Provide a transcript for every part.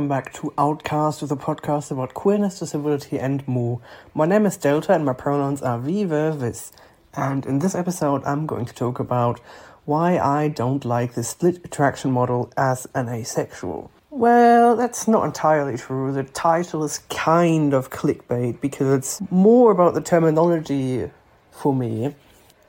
welcome back to Outcast, the podcast about queerness, disability, and more. My name is Delta, and my pronouns are vive, vis. And in this episode, I'm going to talk about why I don't like the split attraction model as an asexual. Well, that's not entirely true. The title is kind of clickbait because it's more about the terminology for me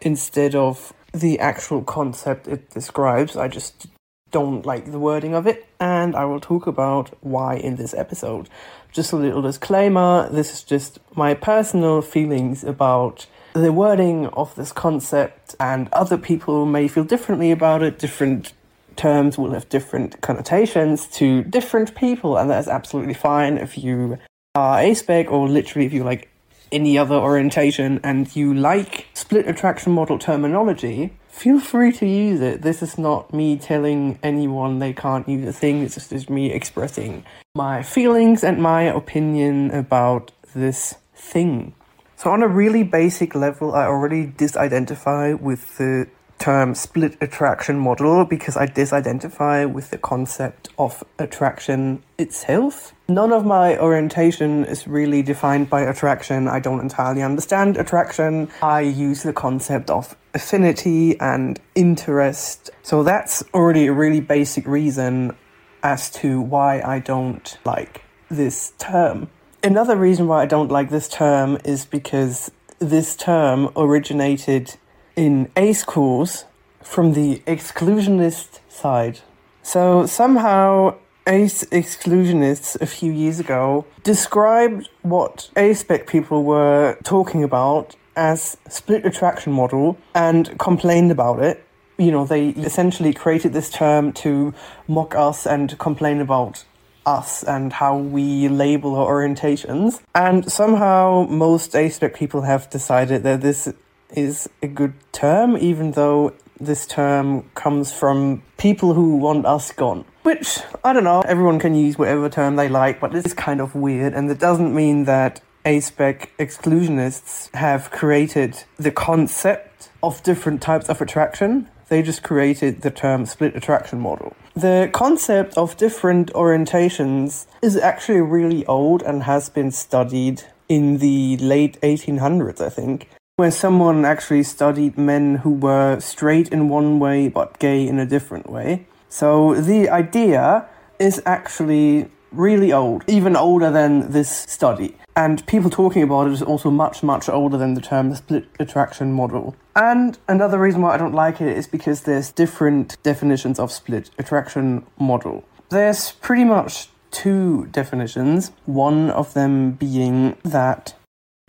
instead of the actual concept it describes. I just don't like the wording of it, and I will talk about why in this episode. Just a little disclaimer this is just my personal feelings about the wording of this concept, and other people may feel differently about it. Different terms will have different connotations to different people, and that is absolutely fine if you are aspec or literally if you like any other orientation and you like split attraction model terminology, feel free to use it. This is not me telling anyone they can't use a thing, it's just me expressing my feelings and my opinion about this thing. So, on a really basic level, I already disidentify with the term split attraction model because I disidentify with the concept of attraction itself. None of my orientation is really defined by attraction. I don't entirely understand attraction. I use the concept of affinity and interest. So that's already a really basic reason as to why I don't like this term. Another reason why I don't like this term is because this term originated in A schools from the exclusionist side. So somehow ace exclusionists a few years ago described what aspec people were talking about as split attraction model and complained about it. You know, they essentially created this term to mock us and complain about us and how we label our orientations. And somehow most aspec people have decided that this is a good term, even though this term comes from people who want us gone. Which, I don't know, everyone can use whatever term they like, but it's kind of weird, and it doesn't mean that aspec exclusionists have created the concept of different types of attraction. They just created the term split attraction model. The concept of different orientations is actually really old and has been studied in the late 1800s, I think where someone actually studied men who were straight in one way but gay in a different way. So the idea is actually really old, even older than this study. And people talking about it is also much, much older than the term split attraction model. And another reason why I don't like it is because there's different definitions of split attraction model. There's pretty much two definitions, one of them being that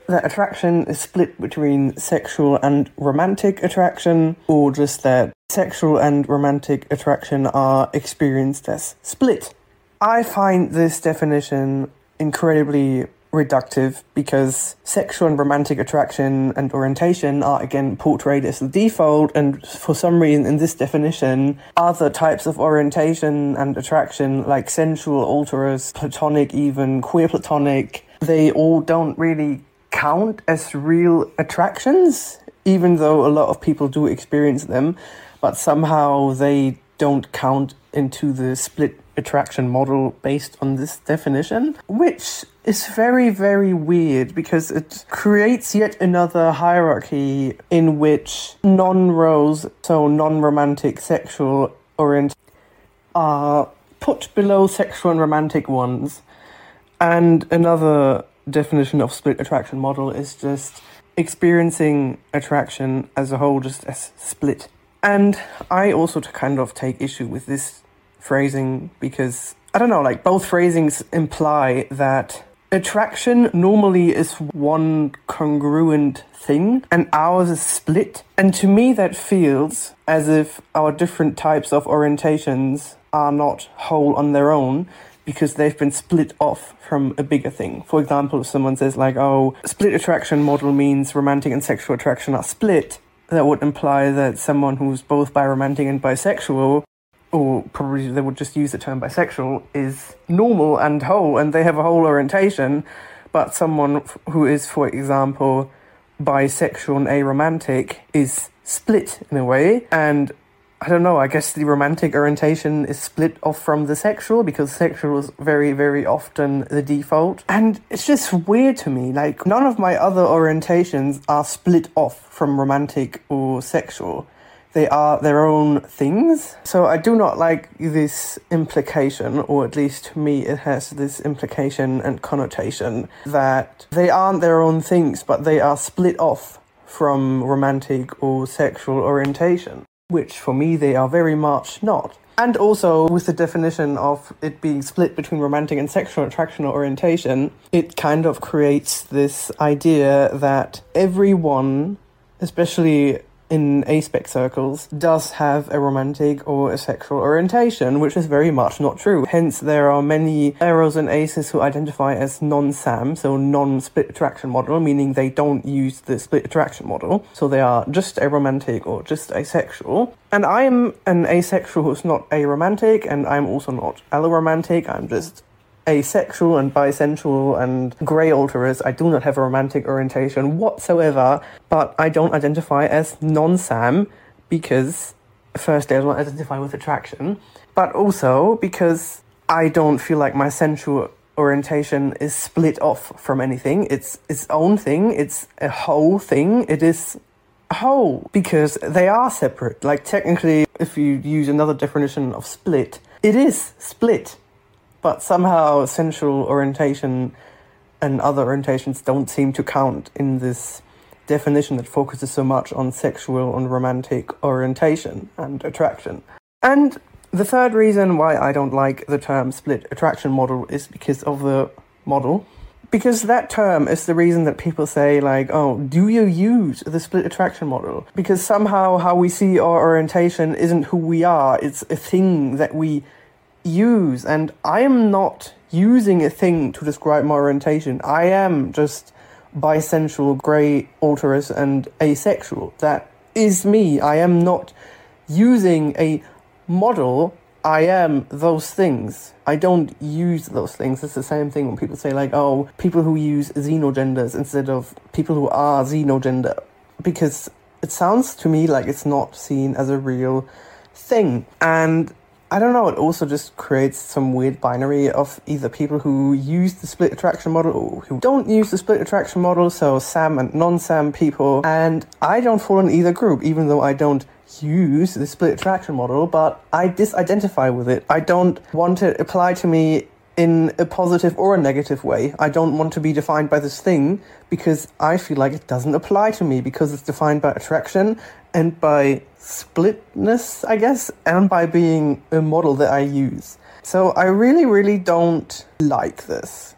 that attraction is split between sexual and romantic attraction, or just that sexual and romantic attraction are experienced as split. I find this definition incredibly reductive because sexual and romantic attraction and orientation are again portrayed as the default, and for some reason, in this definition, other types of orientation and attraction, like sensual, alterous, platonic, even queer platonic, they all don't really count as real attractions, even though a lot of people do experience them, but somehow they don't count into the split attraction model based on this definition, which is very, very weird because it creates yet another hierarchy in which non roles, so non romantic sexual orient, are put below sexual and romantic ones. And another definition of split attraction model is just experiencing attraction as a whole, just as split. And I also to kind of take issue with this phrasing because I don't know, like both phrasings imply that attraction normally is one congruent thing and ours is split. And to me, that feels as if our different types of orientations are not whole on their own because they've been split off from a bigger thing. For example, if someone says, like, oh, split attraction model means romantic and sexual attraction are split, that would imply that someone who's both biromantic and bisexual, or probably they would just use the term bisexual, is normal and whole and they have a whole orientation, but someone who is, for example, bisexual and aromantic is split in a way and I don't know, I guess the romantic orientation is split off from the sexual because sexual is very, very often the default. And it's just weird to me. Like, none of my other orientations are split off from romantic or sexual. They are their own things. So I do not like this implication, or at least to me, it has this implication and connotation that they aren't their own things, but they are split off from romantic or sexual orientation which for me they are very much not. And also, with the definition of it being split between romantic and sexual attraction or orientation, it kind of creates this idea that everyone, especially in aspec circles does have aromantic or a sexual orientation, which is very much not true. Hence, there are many aros and aces who identify as non-SAM, so non-split attraction model, meaning they don't use the split attraction model. So they are just aromantic or just asexual. And I'm an asexual who's not a romantic, and I'm also not alloromantic. I'm just asexual and bisensual and grey alterous. I do not have a romantic orientation whatsoever, but I don't identify as non Sam because, firstly, I don't identify with attraction, but also because I don't feel like my sensual orientation is split off from anything. It's its own thing, it's a whole thing. It is whole because they are separate. Like, technically, if you use another definition of split, it is split but somehow sensual orientation and other orientations don't seem to count in this definition that focuses so much on sexual and romantic orientation and attraction. And the third reason why I don't like the term split attraction model is because of the model. Because that term is the reason that people say, like, oh, do you use the split attraction model? Because somehow how we see our orientation isn't who we are, it's a thing that we use, and I am not using a thing to describe my orientation. I am just bisensual, grey, alterous, and asexual. That is me. I am not using a model. I am those things. I don't use those things. It's the same thing when people say, like, oh, people who use xenogenders instead of people who are xenogender. Because it sounds to me like it's not seen as a real thing. And I don't know, it also just creates some weird binary of either people who use the split attraction model or who don't use the split attraction model, so SAM and non SAM people. And I don't fall in either group, even though I don't use the split attraction model, but I disidentify with it. I don't want it applied to me in a positive or a negative way. I don't want to be defined by this thing because I feel like it doesn't apply to me because it's defined by attraction and by splitness, I guess, and by being a model that I use. So I really, really don't like this.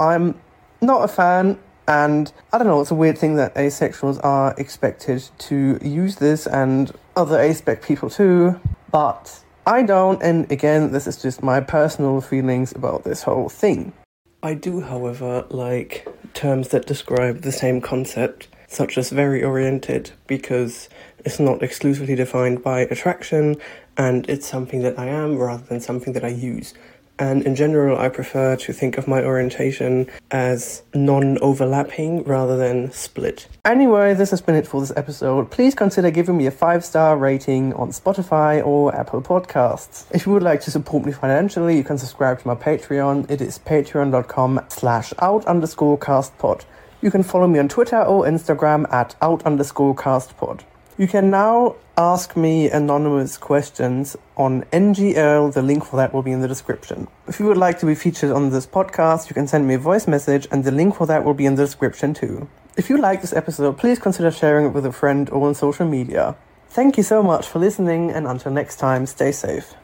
I'm not a fan, and I don't know, it's a weird thing that asexuals are expected to use this and other aspec people too, but I don't, and again, this is just my personal feelings about this whole thing. I do, however, like terms that describe the same concept, such as varioriented, because it's not exclusively defined by attraction and it's something that I am rather than something that I use. And in general, I prefer to think of my orientation as non overlapping rather than split. Anyway, this has been it for this episode. Please consider giving me a five star rating on Spotify or Apple Podcasts. If you would like to support me financially, you can subscribe to my Patreon. It is patreon.com slash out underscore castpod. You can follow me on Twitter or Instagram at out underscore castpod. You can now ask me anonymous questions on NGL. The link for that will be in the description. If you would like to be featured on this podcast, you can send me a voice message, and the link for that will be in the description too. If you like this episode, please consider sharing it with a friend or on social media. Thank you so much for listening, and until next time, stay safe.